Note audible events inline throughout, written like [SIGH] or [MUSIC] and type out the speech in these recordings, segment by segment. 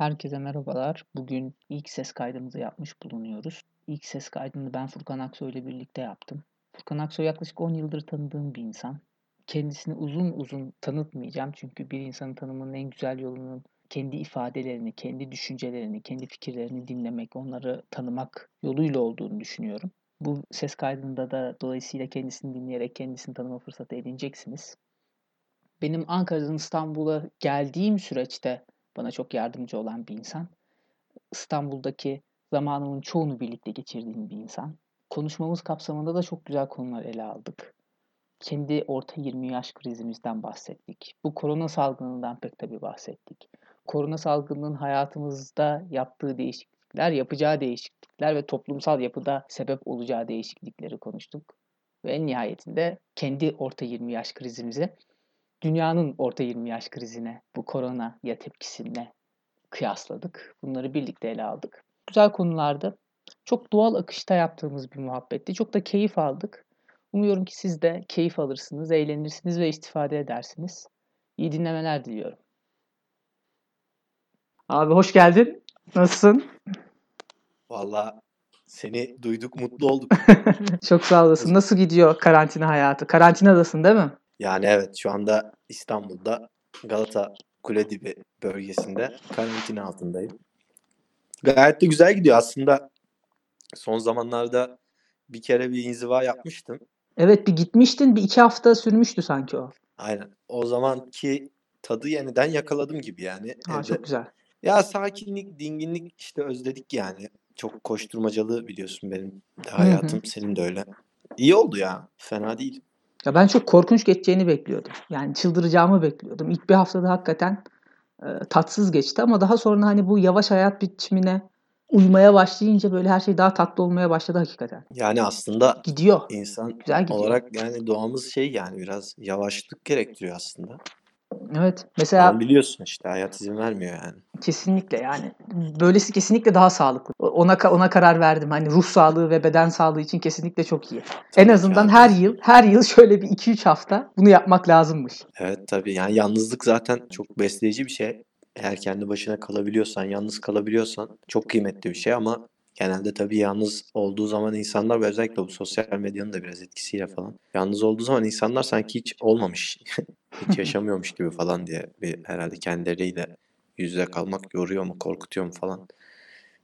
Herkese merhabalar. Bugün ilk ses kaydımızı yapmış bulunuyoruz. İlk ses kaydını ben Furkan Aksoy ile birlikte yaptım. Furkan Aksoy yaklaşık 10 yıldır tanıdığım bir insan. Kendisini uzun uzun tanıtmayacağım çünkü bir insanı tanımanın en güzel yolunun kendi ifadelerini, kendi düşüncelerini, kendi fikirlerini dinlemek, onları tanımak yoluyla olduğunu düşünüyorum. Bu ses kaydında da dolayısıyla kendisini dinleyerek kendisini tanıma fırsatı edineceksiniz. Benim Ankara'dan İstanbul'a geldiğim süreçte bana çok yardımcı olan bir insan. İstanbul'daki zamanımın çoğunu birlikte geçirdiğim bir insan. Konuşmamız kapsamında da çok güzel konular ele aldık. Kendi orta 20 yaş krizimizden bahsettik. Bu korona salgınından pek tabii bahsettik. Korona salgınının hayatımızda yaptığı değişiklikler, yapacağı değişiklikler ve toplumsal yapıda sebep olacağı değişiklikleri konuştuk. Ve en nihayetinde kendi orta 20 yaş krizimizi dünyanın orta 20 yaş krizine, bu korona ya tepkisine kıyasladık. Bunları birlikte ele aldık. Güzel konulardı. Çok doğal akışta yaptığımız bir muhabbetti. Çok da keyif aldık. Umuyorum ki siz de keyif alırsınız, eğlenirsiniz ve istifade edersiniz. İyi dinlemeler diliyorum. Abi hoş geldin. Nasılsın? Valla seni duyduk mutlu olduk. [LAUGHS] Çok sağ olasın. Nasıl gidiyor karantina hayatı? Karantinadasın değil mi? Yani evet şu anda İstanbul'da Galata Kuledibi bölgesinde karantina altındayım. Gayet de güzel gidiyor aslında. Son zamanlarda bir kere bir inziva yapmıştım. Evet bir gitmiştin. Bir iki hafta sürmüştü sanki o. Aynen. O zamanki tadı yeniden yakaladım gibi yani. Ha, evde. çok güzel. Ya sakinlik, dinginlik işte özledik yani. Çok koşturmacalı biliyorsun benim de hayatım. Senin de öyle. İyi oldu ya. Fena değil. Ya ben çok korkunç geçeceğini bekliyordum. Yani çıldıracağımı bekliyordum. İlk bir haftada hakikaten e, tatsız geçti ama daha sonra hani bu yavaş hayat biçimine uymaya başlayınca böyle her şey daha tatlı olmaya başladı hakikaten. Yani aslında Gidiyor. insan Güzel gidiyor. olarak yani doğamız şey yani biraz yavaşlık gerektiriyor aslında. Evet. Mesela Ama biliyorsun işte hayat izin vermiyor yani. kesinlikle yani böylesi kesinlikle daha sağlıklı. Ona ona karar verdim. Hani ruh sağlığı ve beden sağlığı için kesinlikle çok iyi. en Tabii azından ki her abi. yıl her yıl şöyle bir 2-3 hafta bunu yapmak lazımmış. Evet tabii yani yalnızlık zaten çok besleyici bir şey. Eğer kendi başına kalabiliyorsan, yalnız kalabiliyorsan çok kıymetli bir şey ama genelde tabii yalnız olduğu zaman insanlar ve özellikle bu sosyal medyanın da biraz etkisiyle falan. Yalnız olduğu zaman insanlar sanki hiç olmamış, [LAUGHS] hiç [LAUGHS] yaşamıyormuş gibi falan diye bir herhalde kendileriyle yüz yüze kalmak yoruyor mu, korkutuyor mu falan.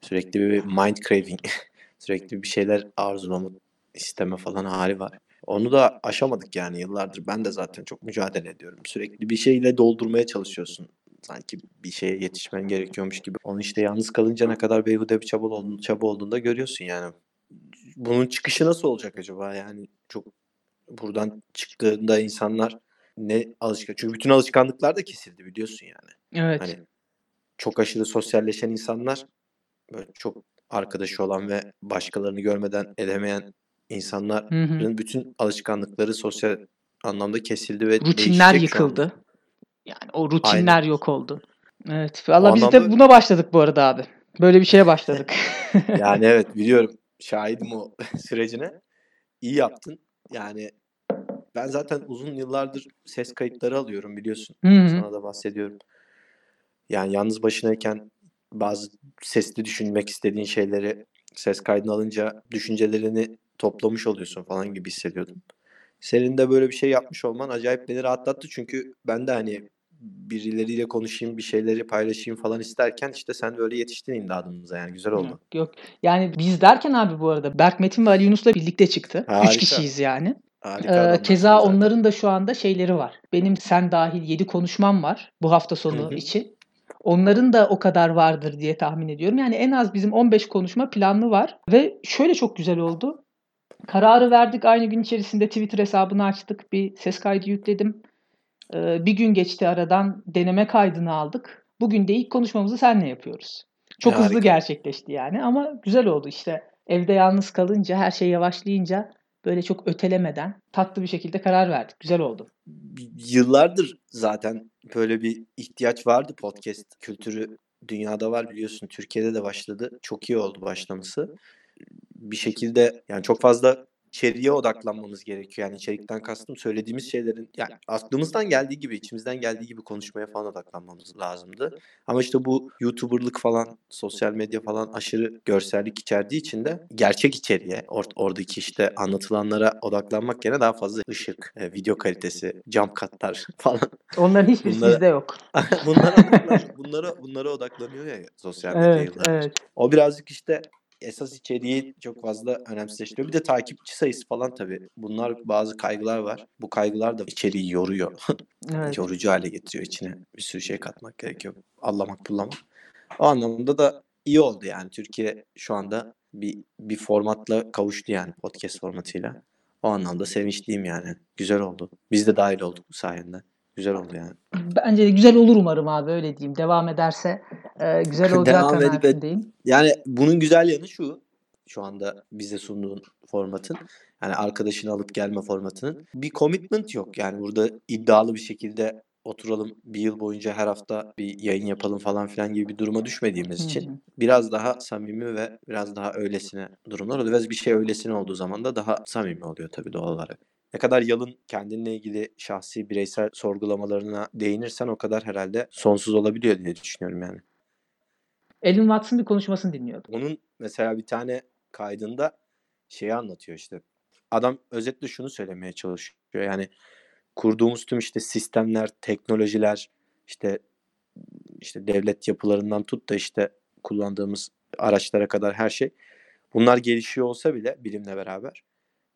Sürekli bir mind craving, [LAUGHS] sürekli bir şeyler arzulama, isteme falan hali var. Onu da aşamadık yani yıllardır. Ben de zaten çok mücadele ediyorum. Sürekli bir şeyle doldurmaya çalışıyorsun. Sanki bir şeye yetişmen gerekiyormuş gibi. Onu işte yalnız kalınca ne kadar beyhude bir çaba, olduğunu, çaba olduğunu da görüyorsun yani. Bunun çıkışı nasıl olacak acaba? Yani çok buradan çıktığında insanlar ne alışkan çünkü bütün alışkanlıklar da kesildi biliyorsun yani. Evet. Hani çok aşırı sosyalleşen insanlar böyle çok arkadaşı olan ve başkalarını görmeden edemeyen insanların Hı hı. bütün alışkanlıkları sosyal anlamda kesildi ve Rutinler yıkıldı. Yani o rutinler Aynen. yok oldu. Evet. Valla biz de anlamda- buna başladık bu arada abi. Böyle bir şeye başladık. [LAUGHS] Yani evet biliyorum [LAUGHS] şahidim o sürecine. İyi yaptın. Yani ben zaten uzun yıllardır ses kayıtları alıyorum biliyorsun. Hı hı. Sana da bahsediyorum. Yani yalnız başınayken bazı sesli düşünmek istediğin şeyleri ses kaydına alınca düşüncelerini toplamış oluyorsun falan gibi hissediyordum. Senin de böyle bir şey yapmış olman acayip beni rahatlattı çünkü ben de hani birileriyle konuşayım, bir şeyleri paylaşayım falan isterken işte sen böyle yetiştin imdadımıza yani güzel oldu. Yok, yok. Yani biz derken abi bu arada Berk Metin ve Ali Yunus'la birlikte çıktı. Harika. Üç kişiyiz yani. Harika Ee, keza zaten. onların da şu anda şeyleri var. Benim sen dahil 7 konuşmam var bu hafta sonu Hı hı. için. Onların da o kadar vardır diye tahmin ediyorum. Yani en az bizim 15 konuşma planlı var. Ve şöyle çok güzel oldu. Kararı verdik aynı gün içerisinde Twitter hesabını açtık. Bir ses kaydı yükledim. Ee, bir gün geçti aradan deneme kaydını aldık. Bugün de ilk konuşmamızı seninle yapıyoruz. Çok hızlı Harika. gerçekleşti yani ama güzel oldu işte. Evde yalnız kalınca her şey yavaşlayınca böyle çok ötelemeden tatlı bir şekilde karar verdik. Güzel oldu. yıllardır zaten böyle bir ihtiyaç vardı podcast kültürü dünyada var biliyorsun Türkiye'de de başladı çok iyi oldu başlaması bir şekilde yani çok fazla içeriye odaklanmamız gerekiyor. Yani içerikten kastım söylediğimiz şeylerin yani aklımızdan geldiği gibi, içimizden geldiği gibi konuşmaya falan odaklanmamız lazımdı. Ama işte bu YouTuber'lık falan, sosyal medya falan aşırı görsellik içerdiği için de gerçek içeriğe, or- oradaki işte anlatılanlara odaklanmak yerine daha fazla ışık, e, video kalitesi, jump cutlar [LAUGHS] falan. Onların hiçbirisi Bunlara- bizde yok. [LAUGHS] bunlara, bunlara, bunlara odaklanıyor ya sosyal medya Evet, yıllardır. evet. O birazcık işte esas içeriği çok fazla önemsizleştiriyor. Bir de takipçi sayısı falan tabii. Bunlar bazı kaygılar var. Bu kaygılar da içeriği yoruyor. [LAUGHS] Evet. Yorucu hale getiriyor. içine bir sürü şey katmak gerekiyor. Allamak pullamak. O anlamda da iyi oldu yani. Türkiye şu anda bir bir formatla kavuştu yani podcast formatıyla. O anlamda sevinçliyim yani. Güzel oldu. Biz de dahil olduk bu sayende. Güzel oldu yani. Bence de güzel olur umarım abi öyle diyeyim. Devam ederse e, güzel edip- kanaatindeyim. Yani bunun güzel yanı şu. Şu anda bize sunduğun formatın. Yani arkadaşını alıp gelme formatının. Bir commitment yok. Yani burada iddialı bir şekilde oturalım bir yıl boyunca her hafta bir yayın yapalım falan filan gibi bir duruma düşmediğimiz için biraz daha samimi ve biraz daha öylesine durumlar oluyor. Ve bir şey öylesine olduğu zaman da daha samimi oluyor tabii doğal olarak. Ne kadar yalın kendinle ilgili şahsi bireysel sorgulamalarına değinirsen o kadar herhalde sonsuz olabiliyor diye düşünüyorum yani. Alan Watts'ın bir konuşmasını dinliyordum. Onun mesela bir tane kaydında şeyi anlatıyor işte. Adam özetle şunu söylemeye çalışıyor. Yani kurduğumuz tüm işte sistemler, teknolojiler, işte işte devlet yapılarından tut da işte kullandığımız araçlara kadar her şey. Bunlar gelişiyor olsa bile bilimle beraber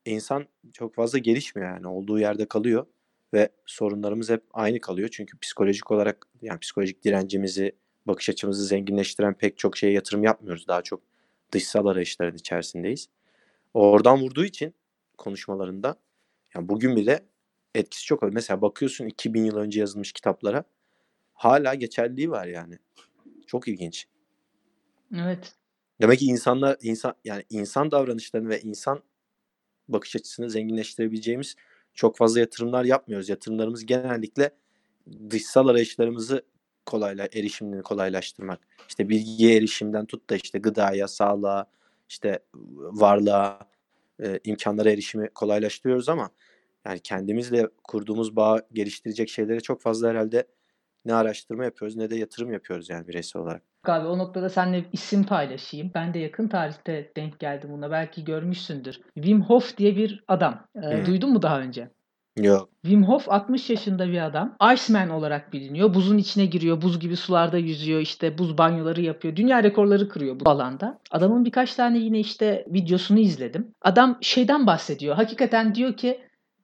insan çok fazla gelişmiyor yani olduğu yerde kalıyor ve sorunlarımız hep aynı kalıyor. Çünkü psikolojik olarak yani psikolojik direncimizi, bakış açımızı zenginleştiren pek çok şeye yatırım yapmıyoruz. Daha çok dışsal arayışların içerisindeyiz. Oradan vurduğu için konuşmalarında yani bugün bile etkisi çok oluyor. Mesela bakıyorsun 2000 yıl önce yazılmış kitaplara hala geçerliliği var yani. Çok ilginç. Evet. Demek ki insanlar insan yani insan davranışlarını ve insan bakış açısını zenginleştirebileceğimiz çok fazla yatırımlar yapmıyoruz. Yatırımlarımız genellikle dışsal arayışlarımızı kolayla erişimini kolaylaştırmak. İşte bilgiye erişimden tut da işte gıdaya, sağlığa, işte varlığa, e, imkanlara erişimi kolaylaştırıyoruz ama yani kendimizle kurduğumuz bağ geliştirecek şeylere çok fazla herhalde ne araştırma yapıyoruz ne de yatırım yapıyoruz yani bireysel olarak. Abi o noktada seninle isim paylaşayım. Ben de yakın tarihte denk geldim buna. Belki görmüşsündür. Wim Hof diye bir adam. Ee, Hı. duydun mu daha önce? Yok. Wim Hof 60 yaşında bir adam. Iceman olarak biliniyor. Buzun içine giriyor. Buz gibi sularda yüzüyor. işte buz banyoları yapıyor. Dünya rekorları kırıyor bu alanda. Adamın birkaç tane yine işte videosunu izledim. Adam şeyden bahsediyor. Hakikaten diyor ki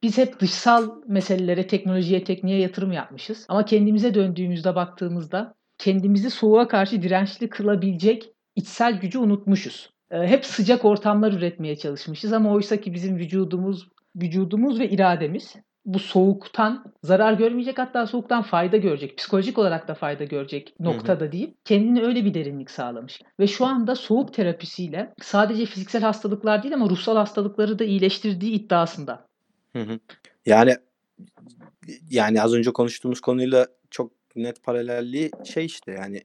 biz hep dışsal meselelere, teknolojiye, tekniğe yatırım yapmışız. Ama kendimize döndüğümüzde baktığımızda kendimizi soğuğa karşı dirençli kılabilecek içsel gücü unutmuşuz. Ee, hep sıcak ortamlar üretmeye çalışmışız ama oysa ki bizim vücudumuz, vücudumuz ve irademiz bu soğuktan zarar görmeyecek hatta soğuktan fayda görecek. Psikolojik olarak da fayda görecek noktada deyip kendine öyle bir derinlik sağlamış. Ve şu anda soğuk terapisiyle sadece fiziksel hastalıklar değil ama ruhsal hastalıkları da iyileştirdiği iddiasında. Hı hı. Yani yani az önce konuştuğumuz konuyla çok net paralelliği şey işte yani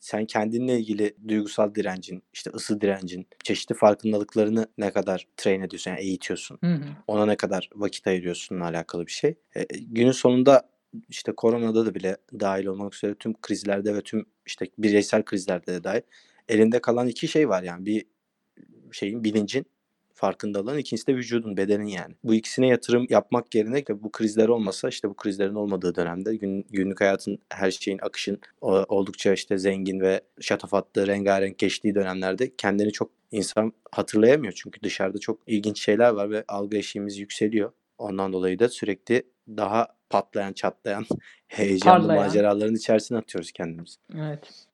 sen kendinle ilgili duygusal direncin, işte ısı direncin, çeşitli farkındalıklarını ne kadar train ediyorsun, yani eğitiyorsun. Hı hı. Ona ne kadar vakit ayırıyorsunla alakalı bir şey. E, günün sonunda işte koronada da bile dahil olmak üzere tüm krizlerde ve tüm işte bireysel krizlerde de dahil elinde kalan iki şey var yani bir şeyin bilincin farkındalığın ikincisi de vücudun bedenin yani. Bu ikisine yatırım yapmak yerine de bu krizler olmasa işte bu krizlerin olmadığı dönemde gün, günlük hayatın her şeyin akışın oldukça işte zengin ve şatafatlı rengarenk geçtiği dönemlerde kendini çok insan hatırlayamıyor. Çünkü dışarıda çok ilginç şeyler var ve algı eşiğimiz yükseliyor. Ondan dolayı da sürekli daha patlayan çatlayan [LAUGHS] heyecanlı Parlayan. maceraların içerisine atıyoruz kendimizi. Evet.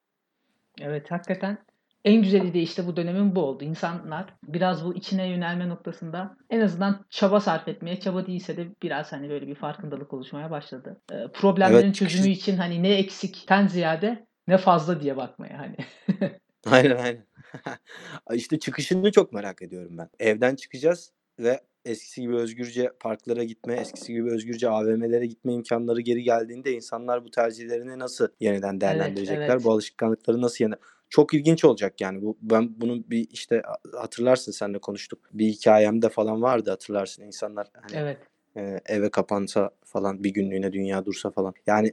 Evet hakikaten en güzeli de işte bu dönemin bu oldu. İnsanlar biraz bu içine yönelme noktasında en azından çaba sarf etmeye, çaba değilse de biraz hani böyle bir farkındalık oluşmaya başladı. Ee, problemlerin Evet, çözümü için hani ne eksikten ziyade ne fazla diye bakmaya hani. [LAUGHS] Aynen aynen. [LAUGHS] işte çıkışını çok merak ediyorum ben. Evden çıkacağız ve eskisi gibi özgürce parklara gitme, eskisi gibi özgürce AVM'lere gitme imkanları geri geldiğinde insanlar bu tercihlerini nasıl yeniden değerlendirecekler? evet. Bu alışkanlıkları nasıl yeniden... çok ilginç olacak yani. Bu ben bunu bir işte hatırlarsın seninle konuştuk. Bir hikayemde falan vardı hatırlarsın insanlar hani Evet. e, eve kapansa falan bir günlüğüne dünya dursa falan. Yani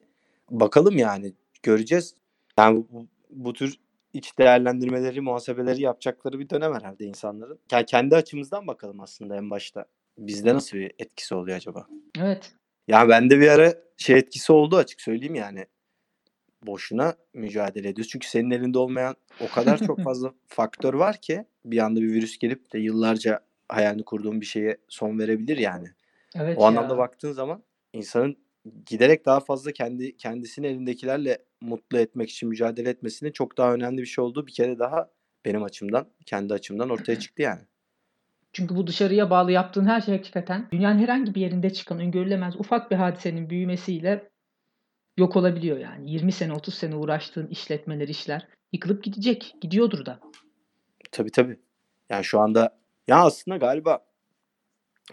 bakalım yani göreceğiz. Yani bu, bu tür iç değerlendirmeleri, muhasebeleri yapacakları bir dönem herhalde insanların. Yani kendi açımızdan bakalım aslında en başta. Bizde nasıl bir etkisi oluyor acaba? Evet. Ya bende bir ara şey etkisi oldu açık söyleyeyim yani. Boşuna mücadele ediyoruz. Çünkü senin elinde olmayan o [LAUGHS] kadar çok fazla faktör var ki bir anda bir virüs gelip de yıllarca hayalini kurduğun bir şeye son verebilir yani. Evet O anlamda ya. baktığın zaman insanın giderek daha fazla kendi kendisini elindekilerle mutlu etmek için mücadele etmesinin çok daha önemli bir şey olduğu bir kere daha benim açımdan, kendi açımdan ortaya çıktı yani. Çünkü bu dışarıya bağlı yaptığın her şey hakikaten dünyanın herhangi bir yerinde çıkan öngörülemez ufak bir hadisenin büyümesiyle yok olabiliyor yani. 20 sene 30 sene uğraştığın işletmeler işler yıkılıp gidecek. Gidiyordur da. Tabii tabii. Yani şu anda ya aslında galiba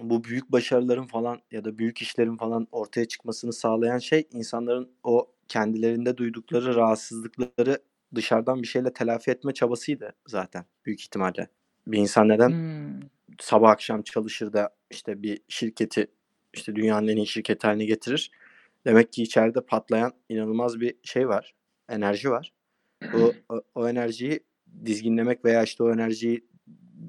bu büyük başarıların falan ya da büyük işlerin falan ortaya çıkmasını sağlayan şey insanların o kendilerinde duydukları rahatsızlıkları dışarıdan bir şeyle telafi etme çabasıydı zaten büyük ihtimalle. Bir insan neden Hmm. sabah akşam çalışır da işte bir şirketi işte dünyanın en iyi şirketi haline getirir. Demek ki içeride patlayan inanılmaz bir şey var. Enerji var. O, [CLEARS THROAT] o, o enerjiyi dizginlemek veya işte o enerjiyi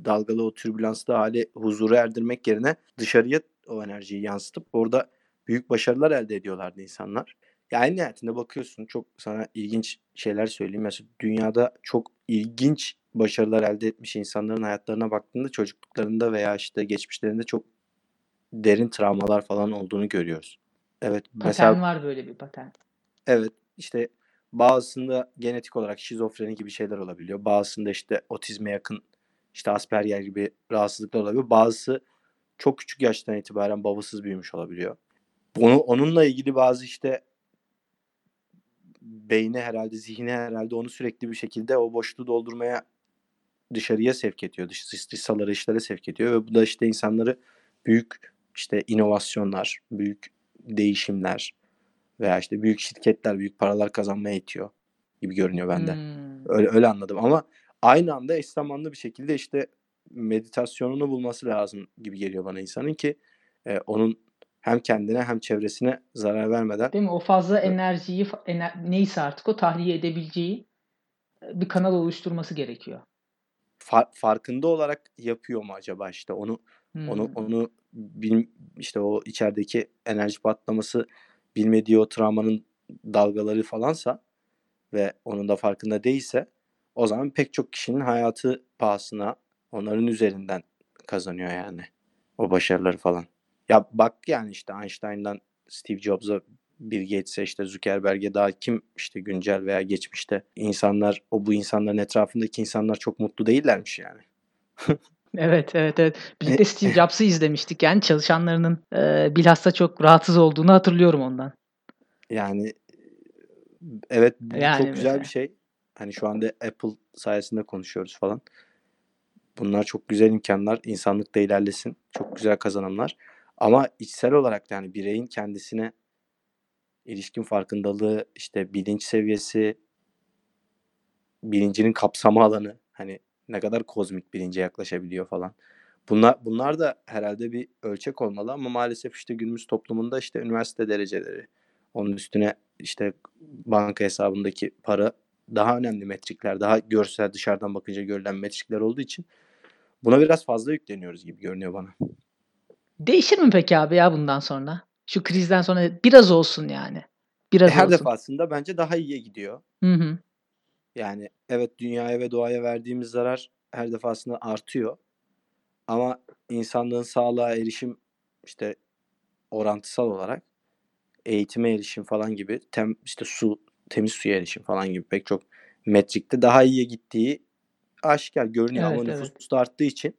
dalgalı o türbülanslı hali huzura erdirmek yerine dışarıya o enerjiyi yansıtıp orada büyük başarılar elde ediyorlardı insanlar. Yani en nihayetinde bakıyorsun çok sana ilginç şeyler söyleyeyim. Mesela dünyada çok ilginç başarılar elde etmiş insanların hayatlarına baktığında çocukluklarında veya işte geçmişlerinde çok derin travmalar falan olduğunu görüyoruz. Evet Patern mesela var böyle bir patern. Evet işte bazısında genetik olarak şizofreni gibi şeyler olabiliyor. Bazısında işte otizme yakın işte Asperger gibi rahatsızlıklar olabiliyor. Bazısı çok küçük yaştan itibaren babasız büyümüş olabiliyor. Bunu, onunla ilgili bazı işte beyni herhalde, zihni herhalde onu sürekli bir şekilde o boşluğu doldurmaya dışarıya sevk ediyor. Dış, dış, dışsaları işlere sevk ediyor ve bu da işte insanları büyük işte inovasyonlar, büyük değişimler veya işte büyük şirketler büyük paralar kazanmaya itiyor gibi görünüyor bende. Hmm. Öyle öyle anladım ama aynı anda eş zamanlı bir şekilde işte meditasyonunu bulması lazım gibi geliyor bana insanın ki e, onun hem kendine hem çevresine zarar vermeden Değil mi? O fazla enerjiyi ener- neyse artık o tahliye edebileceği e, bir kanal oluşturması gerekiyor. fa- farkında olarak yapıyor mu acaba işte onu onu Hmm. onu bil, işte o içerideki enerji patlaması bilmediği o travmanın dalgaları falansa ve onun da farkında değilse o zaman pek çok kişinin hayatı pahasına onların üzerinden kazanıyor yani o başarıları falan. Ya bak yani işte Einstein'dan Steve Jobs'a Bill Gates'e işte Zuckerberg'e daha kim işte güncel veya geçmişte insanlar o bu insanların etrafındaki insanlar çok mutlu değillermiş yani. [LAUGHS] Evet, evet, evet. E, Birlikte Steve Jobs'ı izlemiştik. Yani çalışanlarının e, bilhassa çok rahatsız olduğunu hatırlıyorum ondan. Yani evet bu Yani çok güzel bir şey. Hani şu anda Apple sayesinde konuşuyoruz falan. Bunlar çok güzel imkanlar. İnsanlık da ilerlesin. Çok güzel kazanımlar. Ama içsel olarak da yani bireyin kendisine ilişkin farkındalığı, işte bilinç seviyesi, bilincinin kapsama alanı hani ne kadar kozmik bilince yaklaşabiliyor falan. Bunlar bunlar da herhalde bir ölçek olmalı ama maalesef işte günümüz toplumunda işte üniversite dereceleri, onun üstüne işte banka hesabındaki para daha önemli metrikler, daha görsel dışarıdan bakınca görülen metrikler olduğu için buna biraz fazla yükleniyoruz gibi görünüyor bana. Değişir mi peki abi ya bundan sonra? Şu krizden sonra biraz olsun yani. Biraz Her olsun. defasında bence daha iyiye gidiyor. Hı hı. Yani evet dünyaya ve doğaya verdiğimiz zarar her defasında artıyor. Ama insanlığın sağlığa erişim işte orantısal olarak eğitime erişim falan gibi tem, işte su temiz suya erişim falan gibi pek çok metrikte daha iyiye gittiği aşikar görünüyor ama Evet, nüfus evet. da arttığı için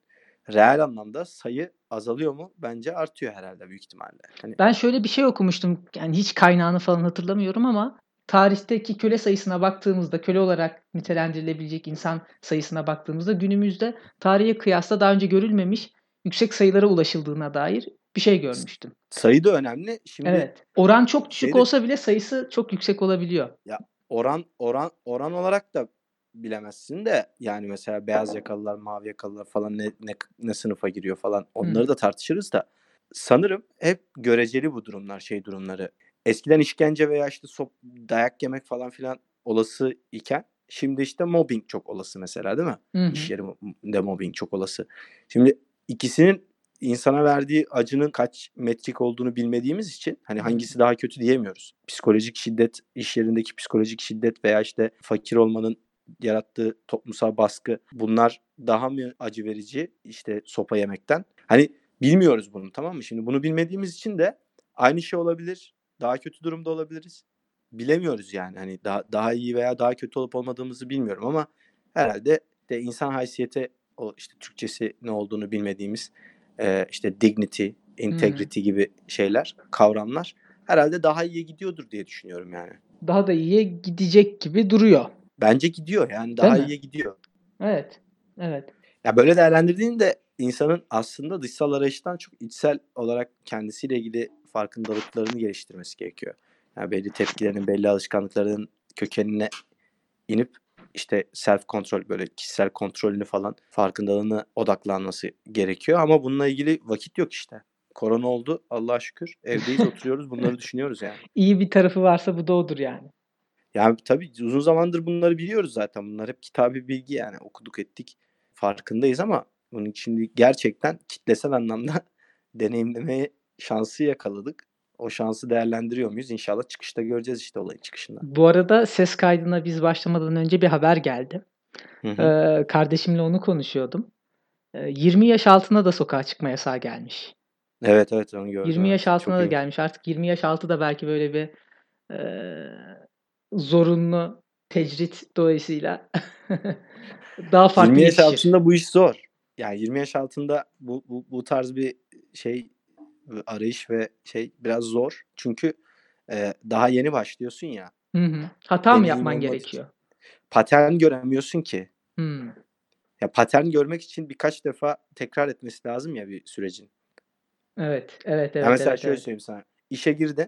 reel anlamda sayı azalıyor mu? Bence artıyor herhalde büyük ihtimalle. Hani Ben şöyle bir şey okumuştum. Yani hiç kaynağını falan hatırlamıyorum ama tarihteki köle sayısına baktığımızda köle olarak nitelendirilebilecek insan sayısına baktığımızda günümüzde tarihe kıyasla daha önce görülmemiş yüksek sayılara ulaşıldığına dair bir şey görmüştüm. sayı da önemli. Şimdi Evet. Oran çok düşük şey de olsa bile sayısı çok yüksek olabiliyor. ya oran oran oran olarak da bilemezsin de yani mesela beyaz yakalılar, mavi yakalılar falan ne, ne, ne sınıfa giriyor falan onları Hı. da tartışırız da sanırım hep göreceli bu durumlar, şey durumları. Eskiden işkence veya işte sop, dayak yemek falan filan olası iken şimdi işte mobbing çok olası mesela değil mi? Hı İş yerinde mobbing çok olası. Şimdi ikisinin insana verdiği acının kaç metrik olduğunu bilmediğimiz için hani hangisi daha kötü diyemiyoruz. Psikolojik şiddet, iş yerindeki psikolojik şiddet veya işte fakir olmanın yarattığı toplumsal baskı bunlar daha mı acı verici işte sopa yemekten? Hani bilmiyoruz bunu tamam mı? Şimdi bunu bilmediğimiz için de aynı şey olabilir. Daha kötü durumda olabiliriz. Bilemiyoruz yani. Hani daha daha iyi veya daha kötü olup olmadığımızı bilmiyorum ama herhalde de insan haysiyete o işte Türkçesi ne olduğunu bilmediğimiz e, işte dignity, integrity gibi şeyler, kavramlar herhalde daha iyiye gidiyordur diye düşünüyorum yani. Daha da iyiye gidecek gibi duruyor. Bence gidiyor yani Değil daha mi? iyiye gidiyor. Evet. Evet. Ya böyle değerlendirdiğinde insanın aslında dışsal arayıştan çok içsel olarak kendisiyle ilgili farkındalıklarını geliştirmesi gerekiyor. Yani belli tepkilerin, belli alışkanlıkların kökenine inip işte self kontrol böyle kişisel kontrolünü falan farkındalığına odaklanması gerekiyor ama bununla ilgili vakit yok işte. Korona oldu Allah'a şükür. Evdeyiz [LAUGHS] oturuyoruz bunları düşünüyoruz yani. İyi bir tarafı varsa bu da odur yani. Yani tabii uzun zamandır bunları biliyoruz zaten. Bunlar hep kitabi bilgi yani okuduk ettik. Farkındayız ama bunun şimdi gerçekten kitlesel anlamda [LAUGHS] deneyimlemeye şansı yakaladık. O şansı değerlendiriyor muyuz? İnşallah çıkışta göreceğiz işte olayın çıkışında. Bu arada ses kaydına biz başlamadan önce bir haber geldi. Hı hı. Ee, kardeşimle onu konuşuyordum. Ee, 20 yaş altına da sokağa çıkma yasağı gelmiş. Evet evet onu gördüm. 20 yaş altına Çok da iyi. gelmiş. Artık 20 yaş altı da belki böyle bir e, zorunlu tecrit dolayısıyla [LAUGHS] daha farklı 20 yaş yetişir. altında bu iş zor. Yani 20 yaş altında bu, bu, bu tarz bir şey arayış ve şey biraz zor. Çünkü e, daha yeni başlıyorsun ya. Hı hı. Hata mı yapman gerekiyor? Patern göremiyorsun ki. Hmm. Ya patern görmek için birkaç defa tekrar etmesi lazım ya bir sürecin. Evet, evet, Ya evet, mesela evet, şöyle evet. söyleyeyim sana. İşe girdin.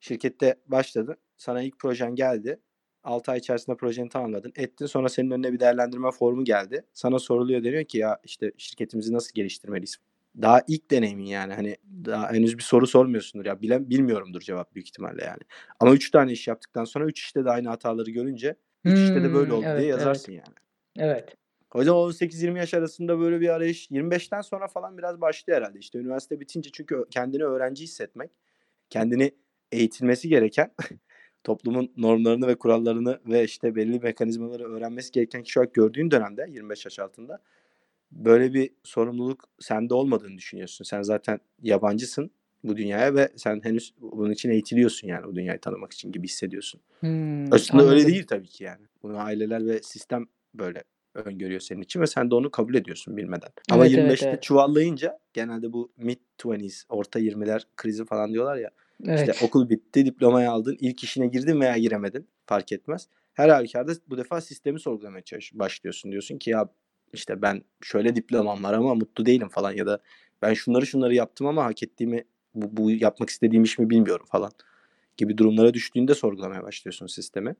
Şirkette başladın. Sana ilk projen geldi. 6 ay içerisinde projeni tamamladın. Ettin. Sonra senin önüne bir değerlendirme formu geldi. Sana soruluyor deniyor ki ya işte şirketimizi nasıl geliştirmeliyiz? Daha ilk deneyimin yani. Hani daha henüz bir soru sormuyorsundur. Ya bilen, bilmiyorumdur cevap büyük ihtimalle yani. Ama 3 tane iş yaptıktan sonra 3 işte de aynı hataları görünce 3 işte de böyle Hmm, oldu diye evet, evet, yazarsın yani. evet. O yüzden 18-20 yaş arasında böyle bir arayış 25'ten sonra falan biraz başlıyor herhalde. İşte üniversite bitince çünkü kendini öğrenci hissetmek, kendini eğitilmesi gereken [LAUGHS] toplumun normlarını ve kurallarını ve işte belli mekanizmaları öğrenmesi gereken kişi olarak gördüğün dönemde 25 yaş altında böyle bir sorumluluk sende olmadığını düşünüyorsun. Sen zaten yabancısın bu dünyaya ve sen henüz bunun için eğitiliyorsun yani bu dünyayı tanımak için gibi hissediyorsun. Hmm, Aslında öyle anladım. değil tabii ki yani. Bunu aileler ve sistem böyle öngörüyor senin için ve sen de onu kabul ediyorsun bilmeden. Ama Evet, evet, 25'te evet. çuvallayınca genelde bu mid 20s, orta 20'ler krizi falan diyorlar ya. İşte Evet. okul bitti, diplomayı aldın, ilk işine girdin veya giremedin fark etmez. Her halükarda bu defa sistemi sorgulamaya başlıyorsun. Diyorsun ki ya işte ben şöyle diplomam var ama mutlu değilim falan ya da ben şunları şunları yaptım ama hak ettiğimi bu, bu yapmak istediğim iş mi bilmiyorum falan gibi durumlara düştüğünde sorgulamaya başlıyorsun sistemi.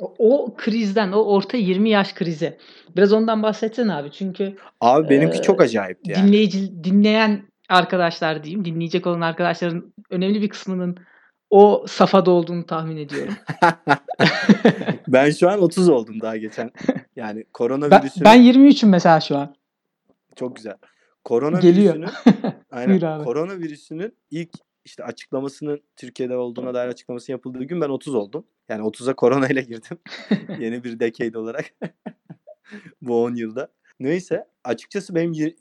O, o krizden, o orta 20 yaş krizi. Biraz ondan bahsetsene abi. Çünkü Abi benimki e, çok acayipti yani. dinleyici, dinleyen arkadaşlar diyeyim, dinleyecek olan arkadaşların önemli bir kısmının o safhada olduğunu tahmin ediyorum. [LAUGHS] [LAUGHS] ben şu an 30 oldum daha geçen. Yani Ben, koronavirüsünün ben 23'üm mesela şu an. çok güzel. Koronavirüsünün [LAUGHS] aynen Buyur abi. koronavirüsünün ilk işte açıklamasının Türkiye'de olduğuna dair açıklaması yapıldığı gün ben 30 oldum. Yani 30'a korona ile girdim. Yeni bir decade olarak. Bu 10 yılda. Neyse açıkçası benim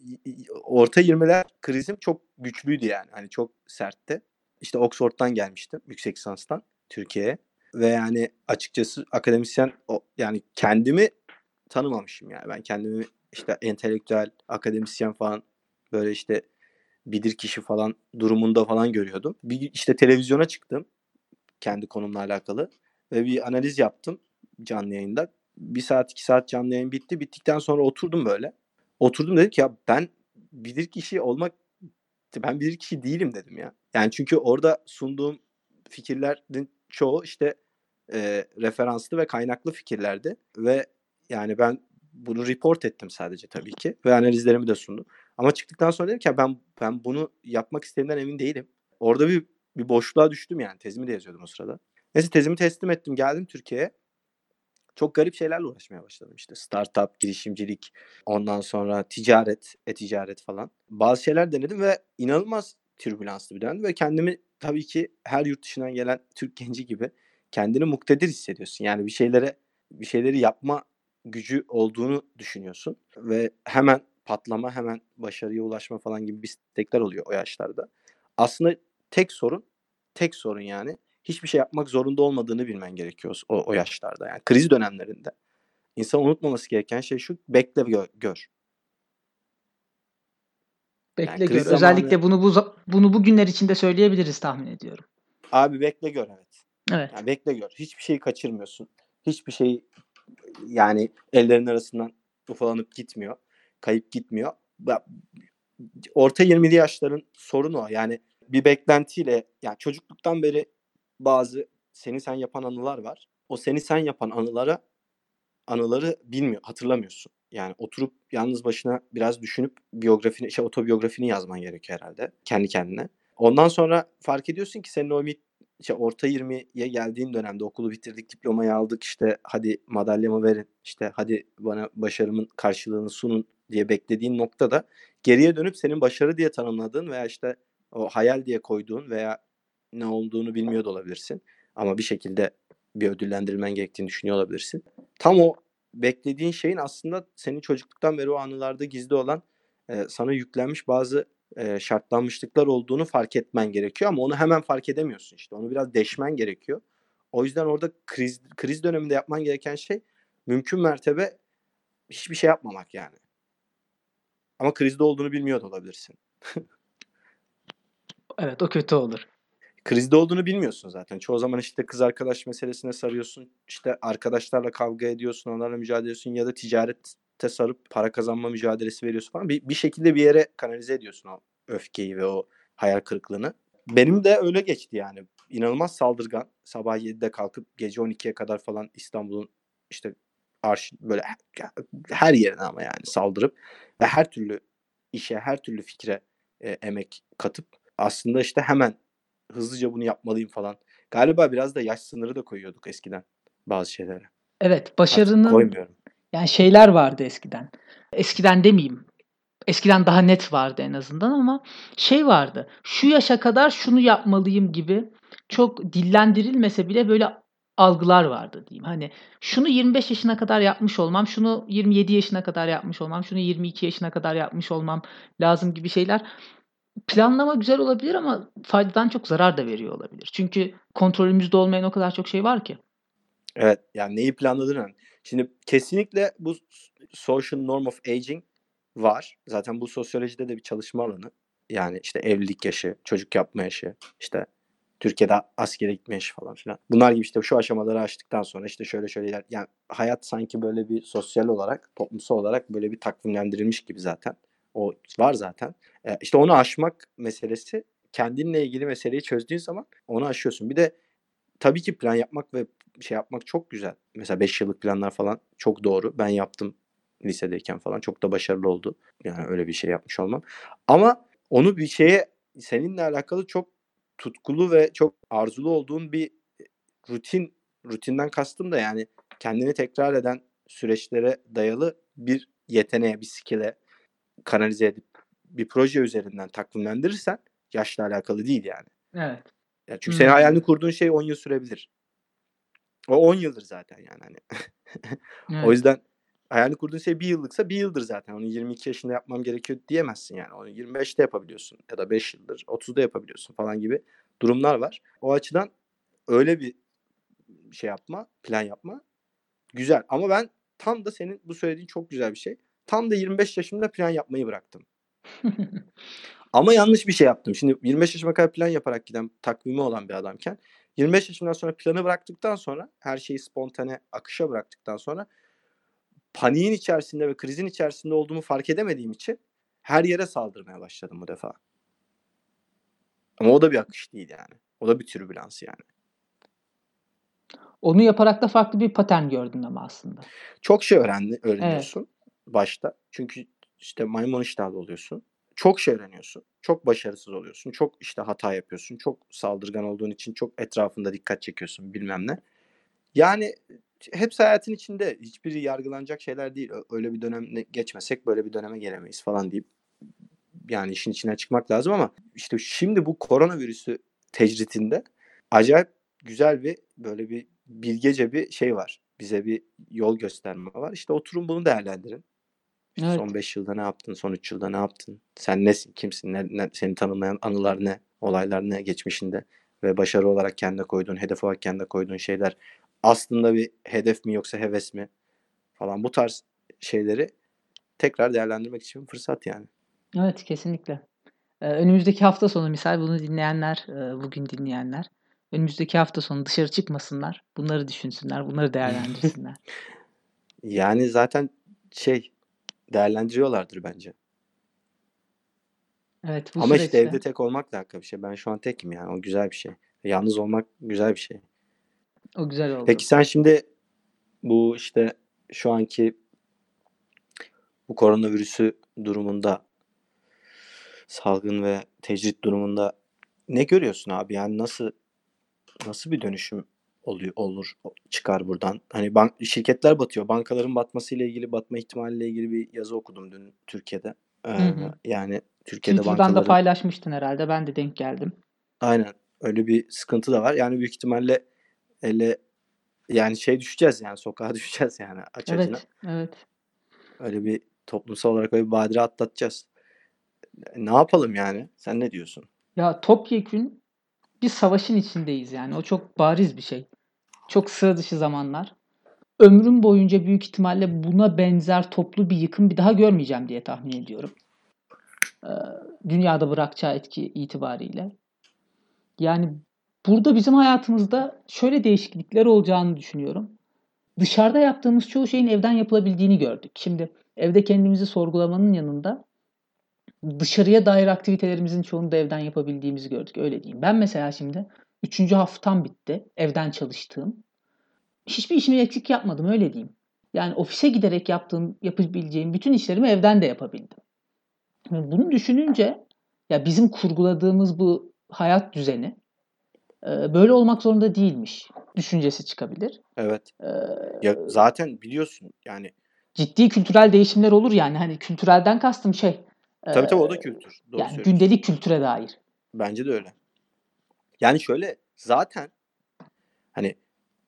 orta 20'ler krizim çok güçlüydü yani. Hani çok sertti. İşte Oxford'dan gelmiştim yüksek lisanstan Türkiye'ye. Ve yani açıkçası akademisyen o, yani kendimi tanımamışım yani. Ben kendimi işte entelektüel, akademisyen falan böyle işte bilir kişi falan durumunda falan görüyordum. Bir işte televizyona çıktım kendi konumla alakalı ve bir analiz yaptım canlı yayında. Bir saat iki saat canlı yayın bitti. Bittikten sonra oturdum böyle. Oturdum dedim ki ya ben bilir kişi olmak ben bilir kişi değilim dedim ya. Yani çünkü orada sunduğum fikirlerin çoğu işte e, referanslı ve kaynaklı fikirlerdi ve yani ben bunu report ettim sadece tabii ki ve analizlerimi de sundum. Ama çıktıktan sonra dedim ki ben ben bunu yapmak istediğimden emin değilim. Orada bir bir boşluğa düştüm yani. Tezimi de yazıyordum o sırada. Neyse tezimi teslim ettim. Geldim Türkiye'ye. Çok garip şeylerle uğraşmaya başladım işte. Startup, girişimcilik, ondan sonra ticaret, e-ticaret falan. Bazı şeyler denedim ve inanılmaz türbülanslı bir dönemdi ve kendimi tabii ki her yurt dışından gelen Türk genci gibi kendini muktedir hissediyorsun. Yani bir şeylere bir şeyleri yapma gücü olduğunu düşünüyorsun ve hemen patlama, hemen başarıya ulaşma falan gibi bir istekler oluyor o yaşlarda. Aslında tek sorun, tek sorun yani hiçbir şey yapmak zorunda olmadığını bilmen gerekiyor o, o yaşlarda. Yani kriz dönemlerinde. İnsan unutmaması gereken şey şu, bekle gör. gör. Bekle yani gör. Zamanı... Özellikle bunu bu bunu bu günler içinde söyleyebiliriz tahmin ediyorum. Abi bekle gör evet. Evet. Yani bekle gör. Hiçbir şeyi kaçırmıyorsun. Hiçbir şey yani ellerin arasından ufalanıp gitmiyor. Kayıp gitmiyor. Orta 20'li yaşların sorunu o. Yani bir beklentiyle yani çocukluktan beri bazı seni sen yapan anılar var. O seni sen yapan anılara anıları bilmiyor, hatırlamıyorsun. Yani oturup yalnız başına biraz düşünüp biyografini, şey otobiyografini yazman gerekiyor herhalde kendi kendine. Ondan sonra fark ediyorsun ki senin o işte orta 20'ye geldiğin dönemde okulu bitirdik, diplomayı aldık işte hadi madalyamı verin, işte hadi bana başarımın karşılığını sunun diye beklediğin noktada geriye dönüp senin başarı diye tanımladığın veya işte o hayal diye koyduğun veya ne olduğunu bilmiyor da olabilirsin. Ama bir şekilde bir ödüllendirilmen gerektiğini düşünüyor olabilirsin. Tam o beklediğin şeyin aslında senin çocukluktan beri o anılarda gizli olan e, sana yüklenmiş bazı e, şartlanmışlıklar olduğunu fark etmen gerekiyor ama onu hemen fark edemiyorsun işte. Onu biraz deşmen gerekiyor. O yüzden orada kriz kriz döneminde yapman gereken şey mümkün mertebe hiçbir şey yapmamak yani. Ama krizde olduğunu bilmiyor da olabilirsin. [LAUGHS] evet o kötü olur. Krizde olduğunu bilmiyorsun zaten. Çoğu zaman işte kız arkadaş meselesine sarıyorsun. İşte arkadaşlarla kavga ediyorsun, onlarla mücadele ediyorsun ya da ticarette sarıp para kazanma mücadelesi veriyorsun falan. Bir, bir şekilde bir yere kanalize ediyorsun o öfkeyi ve o hayal kırıklığını. Benim de öyle geçti yani. İnanılmaz saldırgan. Sabah 7'de kalkıp gece 12'ye kadar falan İstanbul'un işte arş böyle her yerine ama yani saldırıp ve her türlü işe, her türlü fikre e, emek katıp aslında işte hemen hızlıca bunu yapmalıyım falan. Galiba biraz da yaş sınırı da koyuyorduk eskiden bazı şeylere. Evet, başarının koymuyorum. Yani şeyler vardı eskiden. Eskiden demeyeyim. Eskiden daha net vardı en azından ama şey vardı. Şu yaşa kadar şunu yapmalıyım gibi çok dillendirilmese bile böyle algılar vardı diyeyim. Hani şunu 25 yaşına kadar yapmış olmam, şunu 27 yaşına kadar yapmış olmam, şunu 22 yaşına kadar yapmış olmam lazım gibi şeyler planlama güzel olabilir ama faydadan çok zarar da veriyor olabilir. Çünkü kontrolümüzde olmayan o kadar çok şey var ki. Evet yani neyi planladığın önemli. Şimdi kesinlikle bu social norm of aging var. Zaten bu sosyolojide de bir çalışma alanı. Yani işte evlilik yaşı, çocuk yapma yaşı, işte Türkiye'de askere gitme yaşı falan filan. Bunlar gibi işte şu aşamaları açtıktan sonra işte şöyle şöyle. Yani hayat sanki böyle bir sosyal olarak, toplumsal olarak böyle bir takvimlendirilmiş gibi zaten. O var zaten. E, işte onu aşmak meselesi kendinle ilgili meseleyi çözdüğün zaman onu aşıyorsun. Bir de tabii ki plan yapmak ve şey yapmak çok güzel. Mesela 5 yıllık planlar falan çok doğru. Ben yaptım lisedeyken falan. Çok da başarılı oldu. Yani öyle bir şey yapmış olmam. Ama onu bir şeye seninle alakalı çok tutkulu ve çok arzulu olduğun bir rutin rutinden kastım da yani kendini tekrar eden süreçlere dayalı bir yeteneğe, bir skill'e kanalize edip bir proje üzerinden takvimlendirirsen yaşla alakalı değil yani. Evet. Yani çünkü hmm. senin hayalini kurduğun şey 10 yıl sürebilir. O 10 yıldır zaten yani hani. [LAUGHS] evet. O yüzden hayalini kurduğun şey bir yıllıksa bir yıldır zaten. Onu 22 yaşında yapmam gerekiyor diyemezsin yani. Onu 25'te yapabiliyorsun ya da 5 yıldır 30'da yapabiliyorsun falan gibi durumlar var. O açıdan öyle bir şey yapma, plan yapma güzel. Ama ben tam da senin bu söylediğin çok güzel bir şey. Tam da 25 yaşımda plan yapmayı bıraktım. [LAUGHS] Ama yanlış bir şey yaptım. Şimdi 25 yaşıma kadar plan yaparak giden takvimi olan bir adamken 25 yaşından sonra planı bıraktıktan sonra her şeyi spontane akışa bıraktıktan sonra paniğin içerisinde ve krizin içerisinde olduğumu fark edemediğim için her yere saldırmaya başladım bu defa. Ama o da bir akış değil yani. O da bir türbülans yani. Onu yaparak da farklı bir patern gördün ama aslında. Çok şey öğrendi, öğreniyorsun başta. Çünkü işte maymun iştahlı oluyorsun. Çok şey öğreniyorsun. Çok başarısız oluyorsun. Çok işte hata yapıyorsun. Çok saldırgan olduğun için çok etrafında dikkat çekiyorsun bilmem ne. Yani hepsi hayatın içinde. Hiçbiri yargılanacak şeyler değil. Öyle bir dönem geçmesek böyle bir döneme gelemeyiz falan deyip yani işin içine çıkmak lazım ama işte şimdi bu koronavirüsü tecritinde acayip güzel bir böyle bir bilgece bir şey var. Bize bir yol gösterme var. İşte oturun bunu değerlendirin. İşte Evet. Son 5 yılda ne yaptın? Son 3 yılda ne yaptın? Sen nesin? Kimsin? Ne, ne- seni tanımlayan anılar ne? Olaylar ne geçmişinde? Ve başarı olarak kendine koyduğun, hedef olarak kendine koyduğun şeyler aslında bir hedef mi yoksa heves mi? Falan bu tarz şeyleri tekrar değerlendirmek için bir fırsat yani. Evet kesinlikle. Önümüzdeki hafta sonu misal bunu dinleyenler, bugün dinleyenler önümüzdeki hafta sonu dışarı çıkmasınlar. Bunları düşünsünler, bunları [LAUGHS] değerlendirsinler. Yani zaten şey değerlendiriyorlardır bence. Evet bu Ama işte süreçte evde tek olmak da hakika bir şey. Ben şu an tekim yani. O güzel bir şey. Yalnız olmak güzel bir şey. o güzel oldu. Peki sen şimdi bu işte şu anki bu koronavirüsü durumunda salgın ve tecrit durumunda ne görüyorsun abi? Yani nasıl nasıl bir dönüşüm oluyor olur çıkar buradan? Hani bank şirketler batıyor. Bankaların batmasıyla ilgili batma ihtimaliyle ilgili bir yazı okudum dün Türkiye'de. Ee, Hı hı. yani Türkiye'de Twitter'dan da bankaların paylaşmıştın herhalde. Ben de denk geldim. aynen öyle bir sıkıntı da var. Yani büyük ihtimalle ele yani şey düşeceğiz yani sokağa [LAUGHS] düşeceğiz yani aç. Evet, evet. Öyle bir toplumsal olarak öyle bir badire atlatacağız. Ne yapalım yani? Sen ne diyorsun? Ya topyekün bir savaşın içindeyiz yani. O çok bariz bir şey. Çok sıra dışı zamanlar. Ömrüm boyunca büyük ihtimalle buna benzer toplu bir yıkım bir daha görmeyeceğim diye tahmin ediyorum. Ee, dünyada bırakacağı etki itibariyle. Yani burada bizim hayatımızda şöyle değişiklikler olacağını düşünüyorum. Dışarıda yaptığımız çoğu şeyin evden yapılabildiğini gördük. Şimdi evde kendimizi sorgulamanın yanında dışarıya dair aktivitelerimizin çoğunu da evden yapabildiğimizi gördük. Öyle diyeyim. Ben mesela şimdi 3. haftam bitti. Evden çalıştığım. Hiçbir işimi eksik yapmadım öyle diyeyim. Yani ofise giderek yaptığım, yapabileceğim bütün işlerimi evden de yapabildim. Bunu düşününce ya bizim kurguladığımız bu hayat düzeni e, böyle olmak zorunda değilmiş düşüncesi çıkabilir. Evet. E, Ya zaten biliyorsun yani ciddi kültürel değişimler olur yani. Hani kültürelden kastım şey. e, tabii tabii o da kültür. Doğru yani gündelik kültüre dair. Bence de öyle. Yani şöyle zaten hani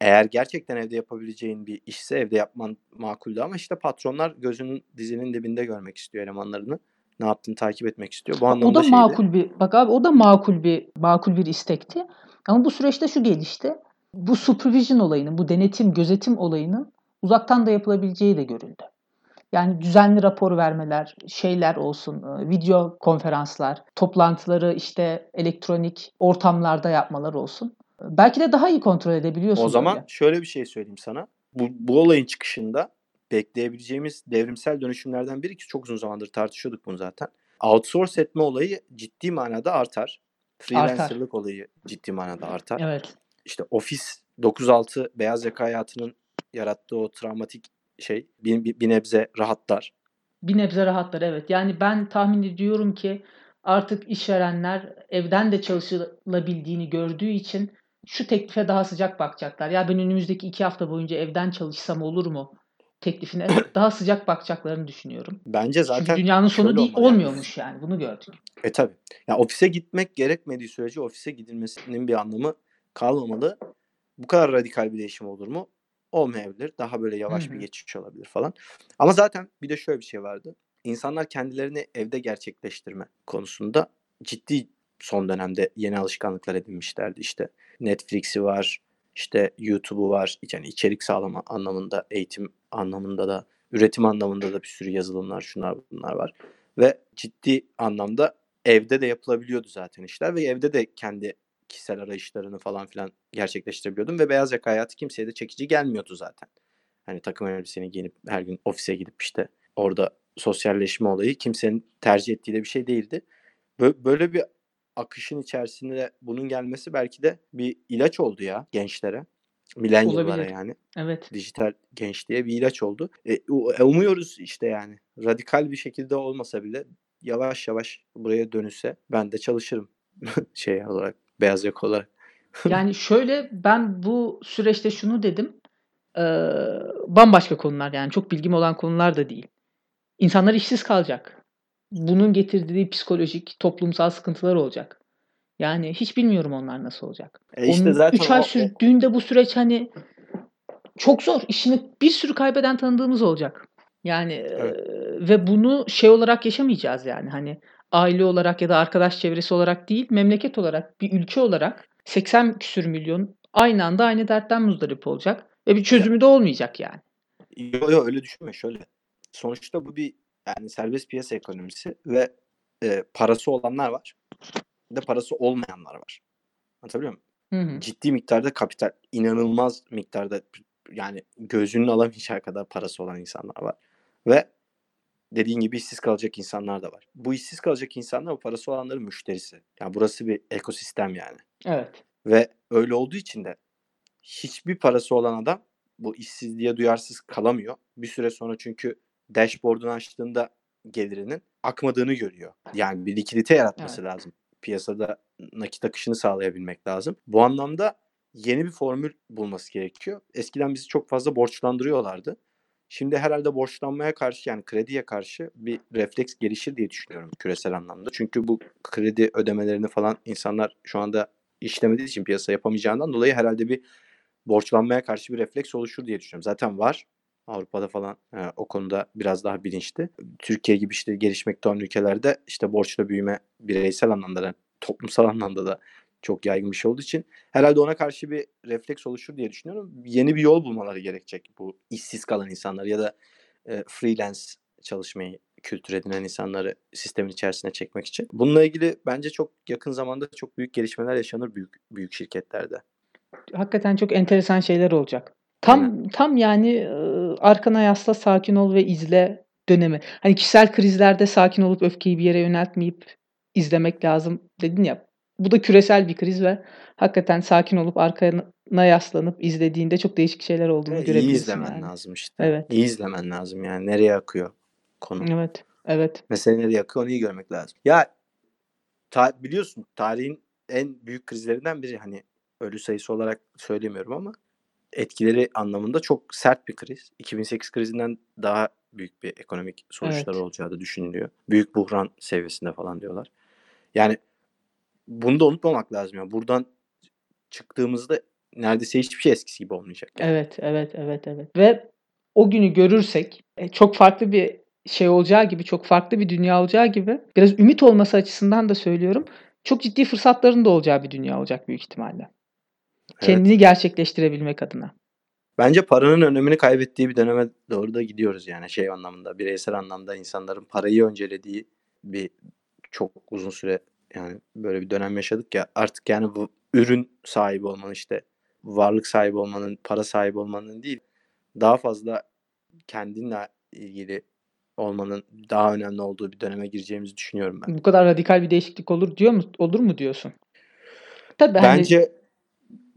eğer gerçekten evde yapabileceğin bir işse evde yapman makuldü ama işte patronlar gözünün dizinin dibinde görmek istiyor elemanlarını. Ne yaptığını takip etmek istiyor. Bu O anlamda da şeydi. makul bir bak abi o da makul bir makul bir istekti. Ama bu süreçte şu gelişti. Bu supervision olayının, bu denetim, gözetim olayının uzaktan da yapılabileceği de görüldü. Yani düzenli rapor vermeler, şeyler olsun, e, video konferanslar, toplantıları işte elektronik ortamlarda yapmalar olsun. Belki de daha iyi kontrol edebiliyorsun O zaman böyle. şöyle bir şey söyleyeyim sana. Bu, bu olayın çıkışında bekleyebileceğimiz devrimsel dönüşümlerden biri ki çok uzun zamandır tartışıyorduk bunu zaten. Outsource etme olayı ciddi manada artar. Freelancerlık olayı ciddi manada artar. Evet. İşte ofis 9-6 beyaz yaka hayatının yarattığı o travmatik şey bir, bir, bir nebze rahatlar. Bir nebze rahatlar evet. Yani ben tahmin ediyorum ki artık işverenler evden de çalışılabildiğini gördüğü için şu teklife daha sıcak bakacaklar. Ya ben önümüzdeki iki hafta boyunca evden çalışsam olur mu? Teklifine [COUGHS] daha sıcak bakacaklarını düşünüyorum. Bence zaten Çünkü dünyanın sonu değil, olmalı yani. olmuyormuş yani. Bunu gördük. E tabi. Ya ofise gitmek gerekmediği sürece ofise gidilmesinin bir anlamı kalmamalı. Bu kadar radikal bir değişim olur mu? Olmayabilir. Daha böyle yavaş Hı bir geçiş olabilir falan. Ama zaten bir de şöyle bir şey vardı. İnsanlar kendilerini evde gerçekleştirme konusunda ciddi son dönemde yeni alışkanlıklar edinmişlerdi. İşte Netflix'i var, işte YouTube'u var. Yani içerik sağlama anlamında, eğitim anlamında da, üretim anlamında da bir sürü yazılımlar, şunlar bunlar var. Ve ciddi anlamda evde de yapılabiliyordu zaten işler ve evde de kendi kişisel arayışlarını falan filan gerçekleştirebiliyordum ve beyaz yaka hayatı kimseye de çekici gelmiyordu zaten. Hani takım elbiseni giyinip her gün ofise gidip işte orada sosyalleşme olayı kimsenin tercih ettiği de bir şey değildi. Bö- Böyle bir akışın içerisinde bunun gelmesi belki de bir ilaç oldu ya gençlere. Milenyıllara Olabilir. yani. Evet. Dijital gençliğe bir ilaç oldu. E, e, umuyoruz işte yani. Radikal bir şekilde olmasa bile yavaş yavaş buraya dönülse ben de çalışırım [LAUGHS] şey olarak, beyaz yaka olarak. [LAUGHS] Yani şöyle ben bu süreçte şunu dedim. Eee, bambaşka konular yani çok bilgim olan konular da değil. İnsanlar işsiz kalacak. Bunun getirdiği psikolojik, toplumsal sıkıntılar olacak. Yani hiç bilmiyorum onlar nasıl olacak. E işte Onun zaten 3 ay o, sürdüğünde bu süreç hani çok zor. İşini bir sürü kaybeden tanıdığımız olacak. Yani evet. eee, ve bunu şey olarak yaşamayacağız yani hani aile olarak ya da arkadaş çevresi olarak değil, memleket olarak, bir ülke olarak 80 küsür milyon aynı anda aynı dertten muzdarip olacak ve bir çözümü de olmayacak yani. yo, yo, öyle düşünme şöyle. Sonuçta bu bir yani serbest piyasa ekonomisi ve e, parası olanlar var. Bir de parası olmayanlar var. Anlatabiliyor muyum? Hı hı. Ciddi miktarda kapital, inanılmaz miktarda yani gözünün alamayacağı kadar parası olan insanlar var. Ve dediğin gibi işsiz kalacak insanlar da var. Bu işsiz kalacak insanlar o parası olanların müşterisi. Yani burası bir ekosistem yani. Evet. Ve öyle olduğu için de hiçbir parası olan adam bu işsizliğe duyarsız kalamıyor. Bir süre sonra çünkü dashboard'unu açtığında gelirinin akmadığını görüyor. Yani bir likidite yaratması Evet. lazım. Piyasada nakit akışını sağlayabilmek lazım. Bu anlamda yeni bir formül bulması gerekiyor. Eskiden bizi çok fazla borçlandırıyorlardı. Şimdi herhalde borçlanmaya karşı yani krediye karşı bir refleks gelişir diye düşünüyorum küresel anlamda. Çünkü bu kredi ödemelerini falan insanlar şu anda işlemediği için piyasa yapamayacağından dolayı herhalde bir borçlanmaya karşı bir refleks oluşur diye düşünüyorum. Zaten var. Avrupa'da falan e, o konuda biraz daha bilinçli. Türkiye gibi işte gelişmekte olan ülkelerde işte borçla büyüme bireysel anlamda da toplumsal anlamda da çok yaygın bir şey olduğu için herhalde ona karşı bir refleks oluşur diye düşünüyorum. Yeni bir yol bulmaları gerekecek bu işsiz kalan insanlar ya da e, freelance çalışmayı kültür edinen insanları sistemin içerisine çekmek için. Bununla ilgili bence çok yakın zamanda çok büyük gelişmeler yaşanır büyük büyük şirketlerde. Hakikaten çok enteresan şeyler olacak. Aynen. Tam tam yani e, arkana yasla, sakin ol ve izle dönemi. Hani kişisel krizlerde sakin olup öfkeyi bir yere yöneltmeyip izlemek lazım dedin ya. Bu da küresel bir kriz ve hakikaten sakin olup arkana yaslanıp izlediğinde çok değişik şeyler olduğunu Ve iyi görebilirsin izlemen yani. lazım işte. Evet. İyi izlemen lazım yani nereye akıyor konu. Evet. Evet. Mesele nereye akıyor onu iyi görmek lazım. Ya ta, biliyorsun tarihin en büyük krizlerinden biri hani ölü sayısı olarak söylemiyorum ama etkileri anlamında çok sert bir kriz. 2008 krizinden daha büyük bir ekonomik sonuçları Evet. olacağı da düşünülüyor. Büyük buhran seviyesinde falan diyorlar. Yani bunu da unutmamak lazım. Yani buradan çıktığımızda neredeyse hiçbir şey eskisi gibi olmayacak. Yani. Evet, evet, evet, evet. Ve o günü görürsek e, çok farklı bir şey olacağı gibi, çok farklı bir dünya olacağı gibi biraz ümit olması açısından da söylüyorum. Çok ciddi fırsatların da olacağı bir dünya olacak büyük ihtimalle. Kendini Evet. gerçekleştirebilmek adına. Bence paranın önemini kaybettiği bir döneme doğru da gidiyoruz yani şey anlamında, bireysel anlamda insanların parayı öncelediği bir çok uzun süre yani böyle bir dönem yaşadık ya artık yani bu ürün sahibi olmanın işte varlık sahibi olmanın, para sahibi olmanın değil daha fazla kendinle ilgili olmanın daha önemli olduğu bir döneme gireceğimizi düşünüyorum ben. Bu kadar radikal bir değişiklik olur diyor mu? Olur mu diyorsun? Tabii hani Bence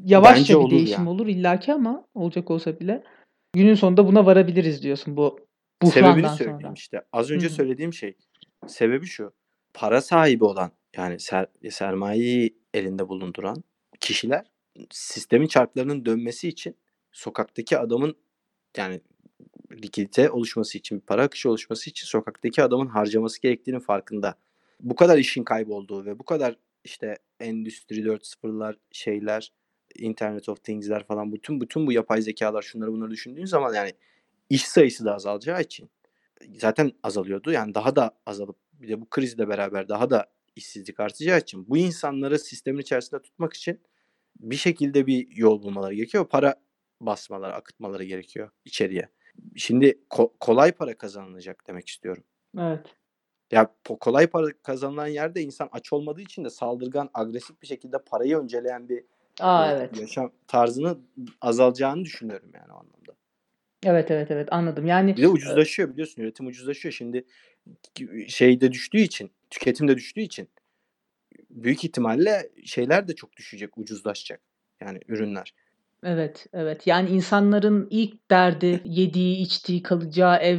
yavaşça bence bir değişim yani. olur illaki ama olacak olsa bile günün sonunda buna varabiliriz diyorsun bu Sebebini buhrandan söyleyeyim sonra. işte. Az önce hı. söylediğim şey. Sebebi şu. Para sahibi olan yani ser, sermayeyi elinde bulunduran kişiler sistemin çarklarının dönmesi için sokaktaki adamın yani likidite oluşması için, para akışı oluşması için sokaktaki adamın harcaması gerektiğinin farkında. Bu kadar işin kaybolduğu ve bu kadar işte Endüstri 4.0'lar, şeyler, Internet of Things'ler falan bütün bütün bu yapay zekalar şunları bunları düşündüğün zaman yani iş sayısı da azalacağı için zaten azalıyordu. Yani daha da azalıp bir de bu krizle beraber daha da işsizlik artacağı için bu insanları sistemin içerisinde tutmak için bir şekilde bir yol bulmaları gerekiyor. Para basmaları, akıtmaları gerekiyor içeriye. Şimdi ko- kolay para kazanılacak demek istiyorum. Evet. Ya kolay para kazanılan yerde insan aç olmadığı için de saldırgan, agresif bir şekilde parayı önceleyen bir Aa e, evet. yaşam tarzını azalacağını düşünüyorum yani o anlamda. Evet evet evet anladım. Yani Bir de e, ucuzlaşıyor biliyorsun. Üretim ucuzlaşıyor. Şimdi şeyde düştüğü için, tüketim de düştüğü için büyük ihtimalle şeyler de çok düşecek, ucuzlaşacak. Yani ürünler. Evet, evet. Yani insanların ilk derdi yediği, içtiği, kalacağı ev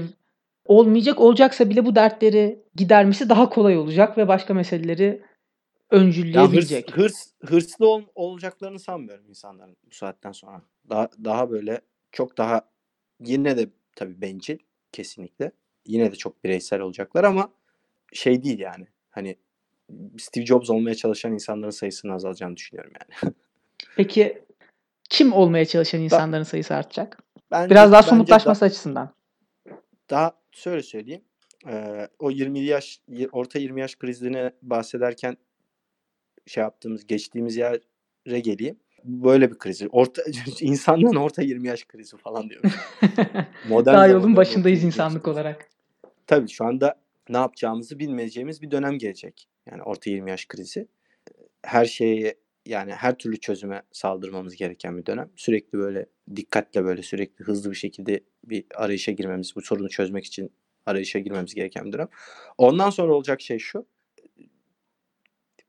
olmayacak. Olacaksa bile bu dertleri gidermesi daha kolay olacak ve başka meseleleri Ya hırs, öncülleyebilecek. hırs, hırslı ol- olacaklarını sanmıyorum insanların bu saatten sonra. Daha, daha böyle çok daha yine de tabii bencil kesinlikle. Yine de çok bireysel olacaklar ama şey değil yani. Hani Steve Jobs olmaya çalışan insanların sayısının azalacağını düşünüyorum yani. [LAUGHS] Peki kim olmaya çalışan insanların sayısı artacak? bence Biraz daha bence da, somutlaşması açısından. daha şöyle söyleyeyim. Ee, o 20 yaş orta 20 yaş krizine bahsederken şey yaptığımız geçtiğimiz yere geleyim. Böyle bir krizi. Orta [LAUGHS] insanlığın orta 20 yaş krizi falan diyorum. [LAUGHS] Modern Daha yolun başındayız 20 yaş insanlık krizi. olarak. Tabii şu anda ne yapacağımızı bilmeyeceğimiz bir dönem gelecek. Yani orta 20 yaş krizi. Her şeye yani her türlü çözüme saldırmamız gereken bir dönem. Sürekli böyle dikkatle böyle sürekli hızlı bir şekilde bir arayışa girmemiz, bu sorunu çözmek için arayışa girmemiz gereken bir dönem. Ondan sonra olacak şey şu.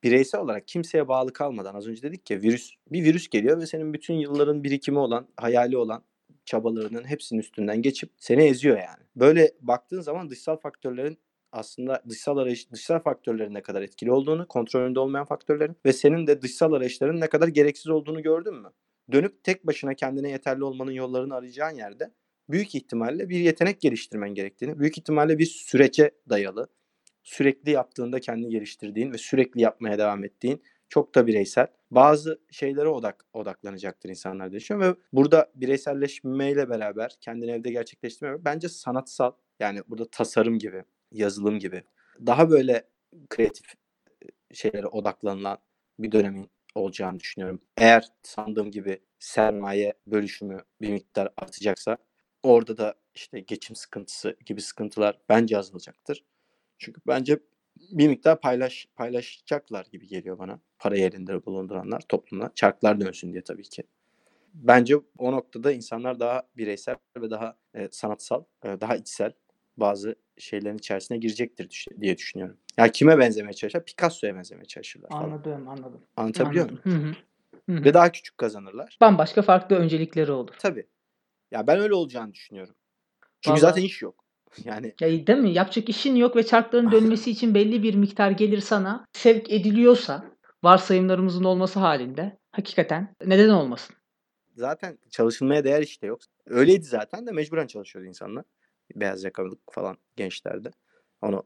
Bireysel olarak kimseye bağlı kalmadan az önce dedik ya virüs bir virüs geliyor ve senin bütün yılların birikimi olan, hayali olan çabalarının hepsinin üstünden geçip seni eziyor yani. Böyle baktığın zaman dışsal faktörlerin aslında dışsal arayış, dışsal faktörlerin ne kadar etkili olduğunu, kontrolünde olmayan faktörlerin ve senin de dışsal arayışların ne kadar gereksiz olduğunu gördün mü? Dönüp tek başına kendine yeterli olmanın yollarını arayacağın yerde büyük ihtimalle bir yetenek geliştirmen gerektiğini, büyük ihtimalle bir sürece dayalı, sürekli yaptığında kendini geliştirdiğin ve sürekli yapmaya devam ettiğin çok da bireysel. Bazı şeylere odak odaklanacaktır insanlar diye düşünüyorum ve burada bireyselleşmeyle beraber kendini evde gerçekleştirme bence sanatsal yani burada tasarım gibi, yazılım gibi daha böyle kreatif şeylere odaklanılan bir dönemin olacağını düşünüyorum. Eğer sandığım gibi sermaye bölüşümü bir miktar artacaksa orada da işte geçim sıkıntısı gibi sıkıntılar bence azalacaktır. Çünkü bence bir miktar paylaş paylaşacaklar gibi geliyor bana. Para yerinde bulunduranlar toplumla. Çarklar dönsün diye tabii ki. Bence o noktada insanlar daha bireysel ve daha e, sanatsal, e, daha içsel bazı şeylerin içerisine girecektir düş- diye düşünüyorum. Yani kime benzemeye çalışırlar? Picasso'ya benzemeye çalışırlar falan. Anladım, anladım. Anlatabiliyor Anladım. muyum? Hı hı. Hı hı. Ve daha küçük kazanırlar. Bambaşka farklı öncelikleri olur. Tabii. Ya ben öyle olacağını düşünüyorum. Çünkü zaten Valla iş yok. [LAUGHS] Yani ya değil mi? Yapacak işin yok ve çarkların [LAUGHS] dönmesi için belli bir miktar gelir sana sevk ediliyorsa varsayımlarımızın olması halinde hakikaten neden olmasın? zaten çalışılmaya değer iş de yok. Öyleydi zaten de mecburen çalışıyordu insanlar. Beyaz yakalılık falan gençlerde. Onu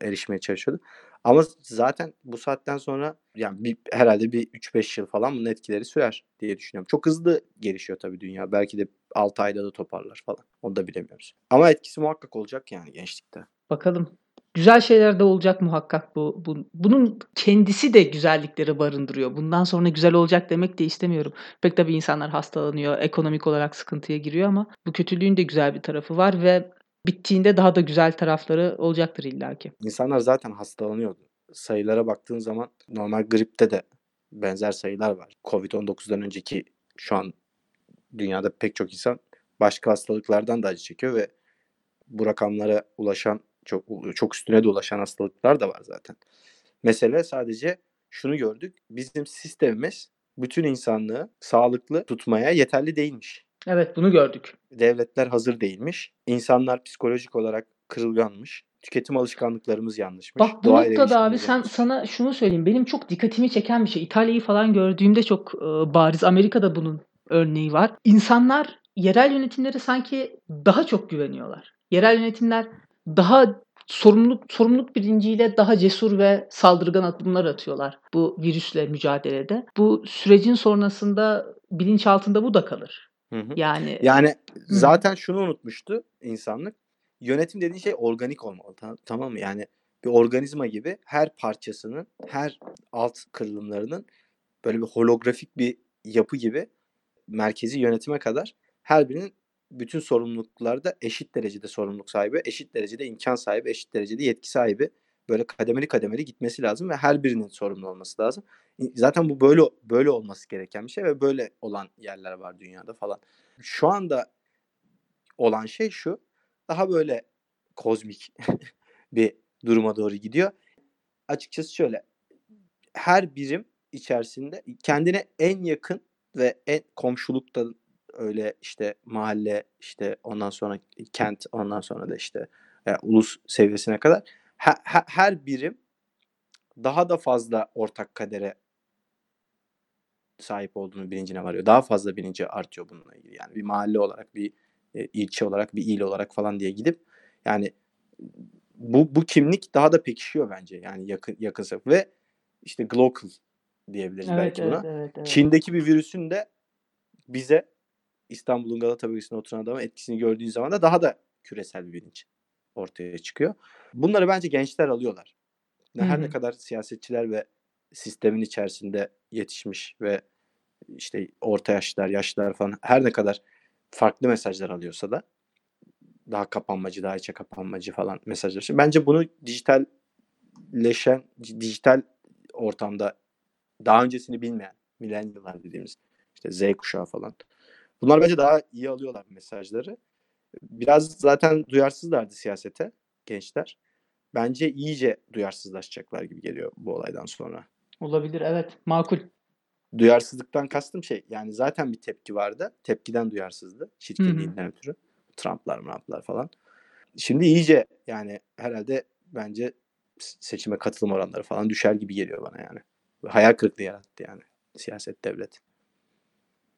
erişmeye çalışıyordu. Ama zaten bu saatten sonra yani bir, herhalde bir 3-5 yıl falan bunun etkileri sürer diye düşünüyorum. Çok hızlı gelişiyor tabii dünya. Belki de 6 ayda da toparlar falan. Onu da bilemiyoruz. Ama etkisi muhakkak olacak yani gençlikte. Bakalım. Güzel şeyler de olacak muhakkak bu, bu. Bunun kendisi de güzellikleri barındırıyor. Bundan sonra güzel olacak demek de istemiyorum. Pek tabii insanlar hastalanıyor, ekonomik olarak sıkıntıya giriyor ama bu kötülüğün de güzel bir tarafı var ve bittiğinde daha da güzel tarafları olacaktır illaki. İnsanlar zaten hastalanıyordu. Sayılara baktığın zaman normal gripte de benzer sayılar var. Covid-19'dan önceki şu an dünyada pek çok insan başka hastalıklardan da acı çekiyor ve bu rakamlara ulaşan çok çok üstüne de ulaşan hastalıklar da var zaten. Mesele sadece şunu gördük. Bizim sistemimiz bütün insanlığı sağlıklı tutmaya yeterli değilmiş. Evet bunu gördük. Devletler hazır değilmiş. İnsanlar psikolojik olarak kırılganmış. Tüketim alışkanlıklarımız yanlışmış. Bak bu noktada abi sen yanlış. sana şunu söyleyeyim. Benim çok dikkatimi çeken bir şey. İtalya'yı falan gördüğümde çok e, bariz. Amerika'da bunun örneği var. İnsanlar yerel yönetimlere sanki daha çok güveniyorlar. Yerel yönetimler daha sorumluluk sorumluluk bilinciyle daha cesur ve saldırgan adımlar atıyorlar bu virüsle mücadelede. Bu sürecin sonrasında bilinç altında bu da kalır. Hı hı. Yani Yani hı. zaten şunu unutmuştu insanlık. Yönetim dediğin şey organik olmalı. ta- Tamam mı? Yani bir organizma gibi her parçasının, her alt kırılımlarının böyle bir holografik bir yapı gibi merkezi yönetime kadar her birinin bütün sorumluluklarda eşit derecede sorumluluk sahibi, eşit derecede imkan sahibi, eşit derecede yetki sahibi böyle kademeli kademeli gitmesi lazım ve her birinin sorumlu olması lazım. Zaten bu böyle böyle olması gereken bir şey ve böyle olan yerler var dünyada falan. Şu anda olan şey şu. Daha böyle kozmik [LAUGHS] bir duruma doğru gidiyor. Açıkçası şöyle. Her birim içerisinde kendine en yakın ve en komşulukta öyle işte mahalle işte ondan sonra kent ondan sonra da işte e, ulus seviyesine kadar her, her birim daha da fazla ortak kadere sahip olduğunu bilincine varıyor. Daha fazla bilinci artıyor bununla ilgili. Yani bir mahalle olarak, bir e, ilçe olarak, bir il olarak falan diye gidip yani bu bu kimlik daha da pekişiyor bence. Yani yakın yakınsa ve işte global diyebiliriz Evet, belki evet, buna. evet, evet. Çin'deki bir virüsün de bize İstanbul'un Galata bölgesinde oturan adamın etkisini gördüğün zaman da daha da küresel bir bilinç ortaya çıkıyor. Bunları bence gençler alıyorlar. Hı Her ne kadar siyasetçiler ve sistemin içerisinde yetişmiş ve işte orta yaşlılar, yaşlılar falan her ne kadar farklı mesajlar alıyorsa da daha kapanmacı, daha içe kapanmacı falan mesajlar. Bence bunu dijitalleşen, dijital ortamda daha öncesini bilmeyen milenyıllar dediğimiz işte Z kuşağı falan. Bunlar bence daha iyi alıyorlar mesajları. Biraz zaten duyarsızlardı siyasete gençler. Bence iyice duyarsızlaşacaklar gibi geliyor bu olaydan sonra. Olabilir evet. Makul. Duyarsızlıktan kastım şey yani zaten bir tepki vardı. Tepkiden duyarsızdı. Çirkinliğinden ötürü. Trump'lar Trump'lar falan. Şimdi iyice yani herhalde bence seçime katılım oranları falan düşer gibi geliyor bana yani. Hayal kırıklığı yarattı yani siyaset devlet.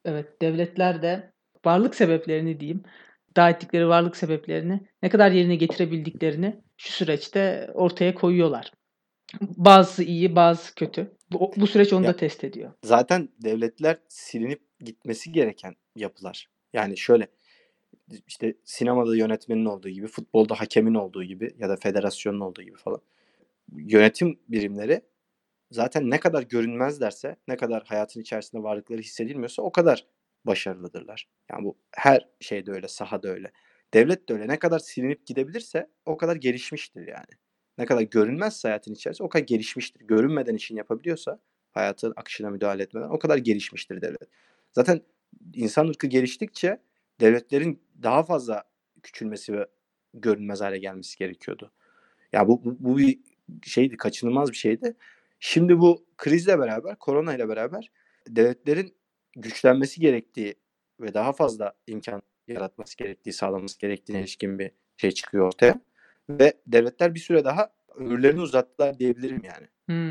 Evet devletler de varlık sebeplerini diyeyim iddia ettikleri varlık sebeplerini ne kadar yerine getirebildiklerini şu süreçte ortaya koyuyorlar. Bazısı iyi, bazısı kötü. Bu, bu süreç onu Ya da test ediyor. zaten devletler silinip gitmesi gereken yapılar. Yani şöyle işte sinemada yönetmenin olduğu gibi, futbolda hakemin olduğu gibi ya da federasyonun olduğu gibi falan. Yönetim birimleri zaten ne kadar görünmezlerse, ne kadar hayatın içerisinde varlıkları hissedilmiyorsa o kadar başarılıdırlar. Yani bu her şeyde öyle, sahada öyle. Devlet de öyle. Ne kadar silinip gidebilirse o kadar gelişmiştir yani. Ne kadar görünmezse hayatın içerisinde o kadar gelişmiştir. Görünmeden işini yapabiliyorsa hayatın akışına müdahale etmeden o kadar gelişmiştir devlet. Zaten insan ırkı geliştikçe devletlerin daha fazla küçülmesi ve görünmez hale gelmesi gerekiyordu. Ya bu, bu, bu bir şeydi, kaçınılmaz bir şeydi. Şimdi bu krizle beraber, korona ile beraber devletlerin güçlenmesi gerektiği ve daha fazla imkan yaratması gerektiği, sağlaması gerektiğine ilişkin bir şey çıkıyor ortaya. Ve devletler bir süre daha ömürlerini uzattılar diyebilirim yani.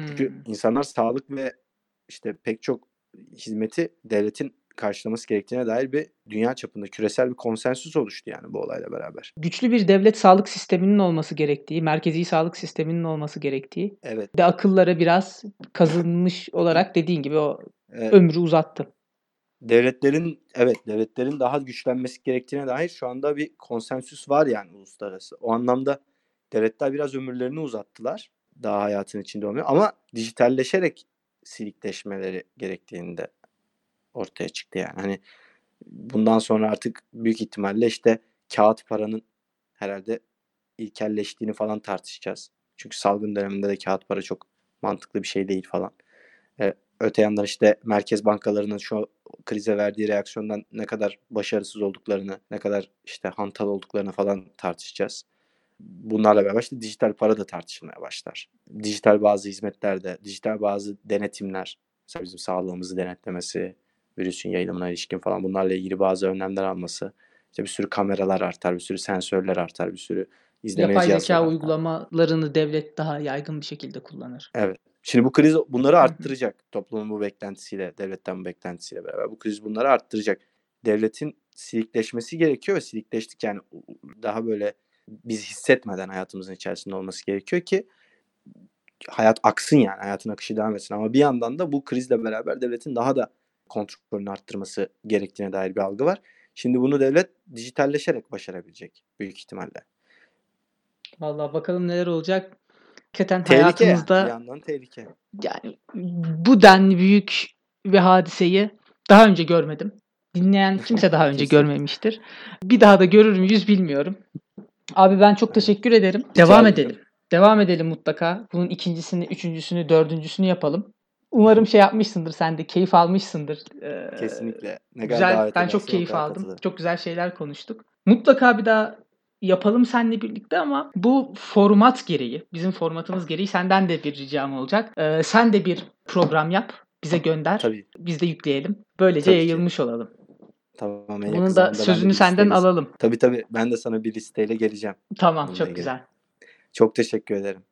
Çünkü Hmm. insanlar sağlık ve işte pek çok hizmeti devletin karşılaması gerektiğine dair bir dünya çapında küresel bir konsensüs oluştu yani bu olayla beraber. Güçlü bir devlet sağlık sisteminin olması gerektiği, merkezi sağlık sisteminin olması gerektiği Evet. de akıllara biraz kazınmış olarak dediğin gibi o e, ömrü uzattı. Devletlerin evet devletlerin daha güçlenmesi gerektiğine dair şu anda bir konsensüs var yani uluslararası. O anlamda devletler biraz ömürlerini uzattılar. Daha hayatın içinde olmuyor ama dijitalleşerek silikleşmeleri gerektiğinde ortaya çıktı yani. Hani bundan sonra artık büyük ihtimalle işte kağıt paranın herhalde ilkelleştiğini falan tartışacağız. Çünkü salgın döneminde de kağıt para çok mantıklı bir şey değil falan. Ee, öte yandan işte merkez bankalarının şu krize verdiği reaksiyondan ne kadar başarısız olduklarını, ne kadar işte hantal olduklarını falan tartışacağız. Bunlarla beraber işte dijital para da tartışılmaya başlar. Dijital bazı hizmetlerde, dijital bazı denetimler, mesela bizim sağlığımızı denetlemesi, virüsün yayılımına ilişkin falan bunlarla ilgili bazı önlemler alması. İşte bir sürü kameralar artar, bir sürü sensörler artar, bir sürü izleme Yapay zeka uygulamalarını devlet daha yaygın bir şekilde kullanır. Evet. Şimdi bu kriz bunları arttıracak. Toplumun bu beklentisiyle, devletten bu beklentisiyle beraber. Bu kriz bunları arttıracak. Devletin silikleşmesi gerekiyor ve silikleştik yani daha böyle biz hissetmeden hayatımızın içerisinde olması gerekiyor ki hayat aksın yani hayatın akışı devam etsin. Ama bir yandan da bu krizle beraber devletin daha da kontrolünü arttırması gerektiğine dair bir algı var. Şimdi bunu devlet dijitalleşerek başarabilecek büyük ihtimalle. Vallahi bakalım neler olacak. Hakikaten Tehlike yani. Bir hayatımızda yandan tehlike. yani bu denli büyük bir hadiseyi daha önce görmedim. Dinleyen [LAUGHS] kimse daha önce görmemiştir. Bir daha da görür müyüz bilmiyorum. Abi ben çok teşekkür ederim. Rica Devam ederim. edelim. Devam edelim mutlaka. Bunun ikincisini, üçüncüsünü, dördüncüsünü yapalım. Umarım şey yapmışsındır sen de keyif almışsındır. Ee, Kesinlikle. Ne Güzel. Ben çok keyif aldım. katılırım. Çok güzel şeyler konuştuk. Mutlaka bir daha yapalım seninle birlikte ama bu format gereği, bizim formatımız gereği senden de bir ricam olacak. Ee, sen de bir program yap. Bize gönder. Tabii. Biz de yükleyelim. Böylece Tabii ki. yayılmış olalım. Tamam. en Bunun da sözünü senden listeyle- alalım. Tabii tabii. Ben de sana bir listeyle geleceğim. Tamam Bununla çok ilgili. güzel. Çok teşekkür ederim.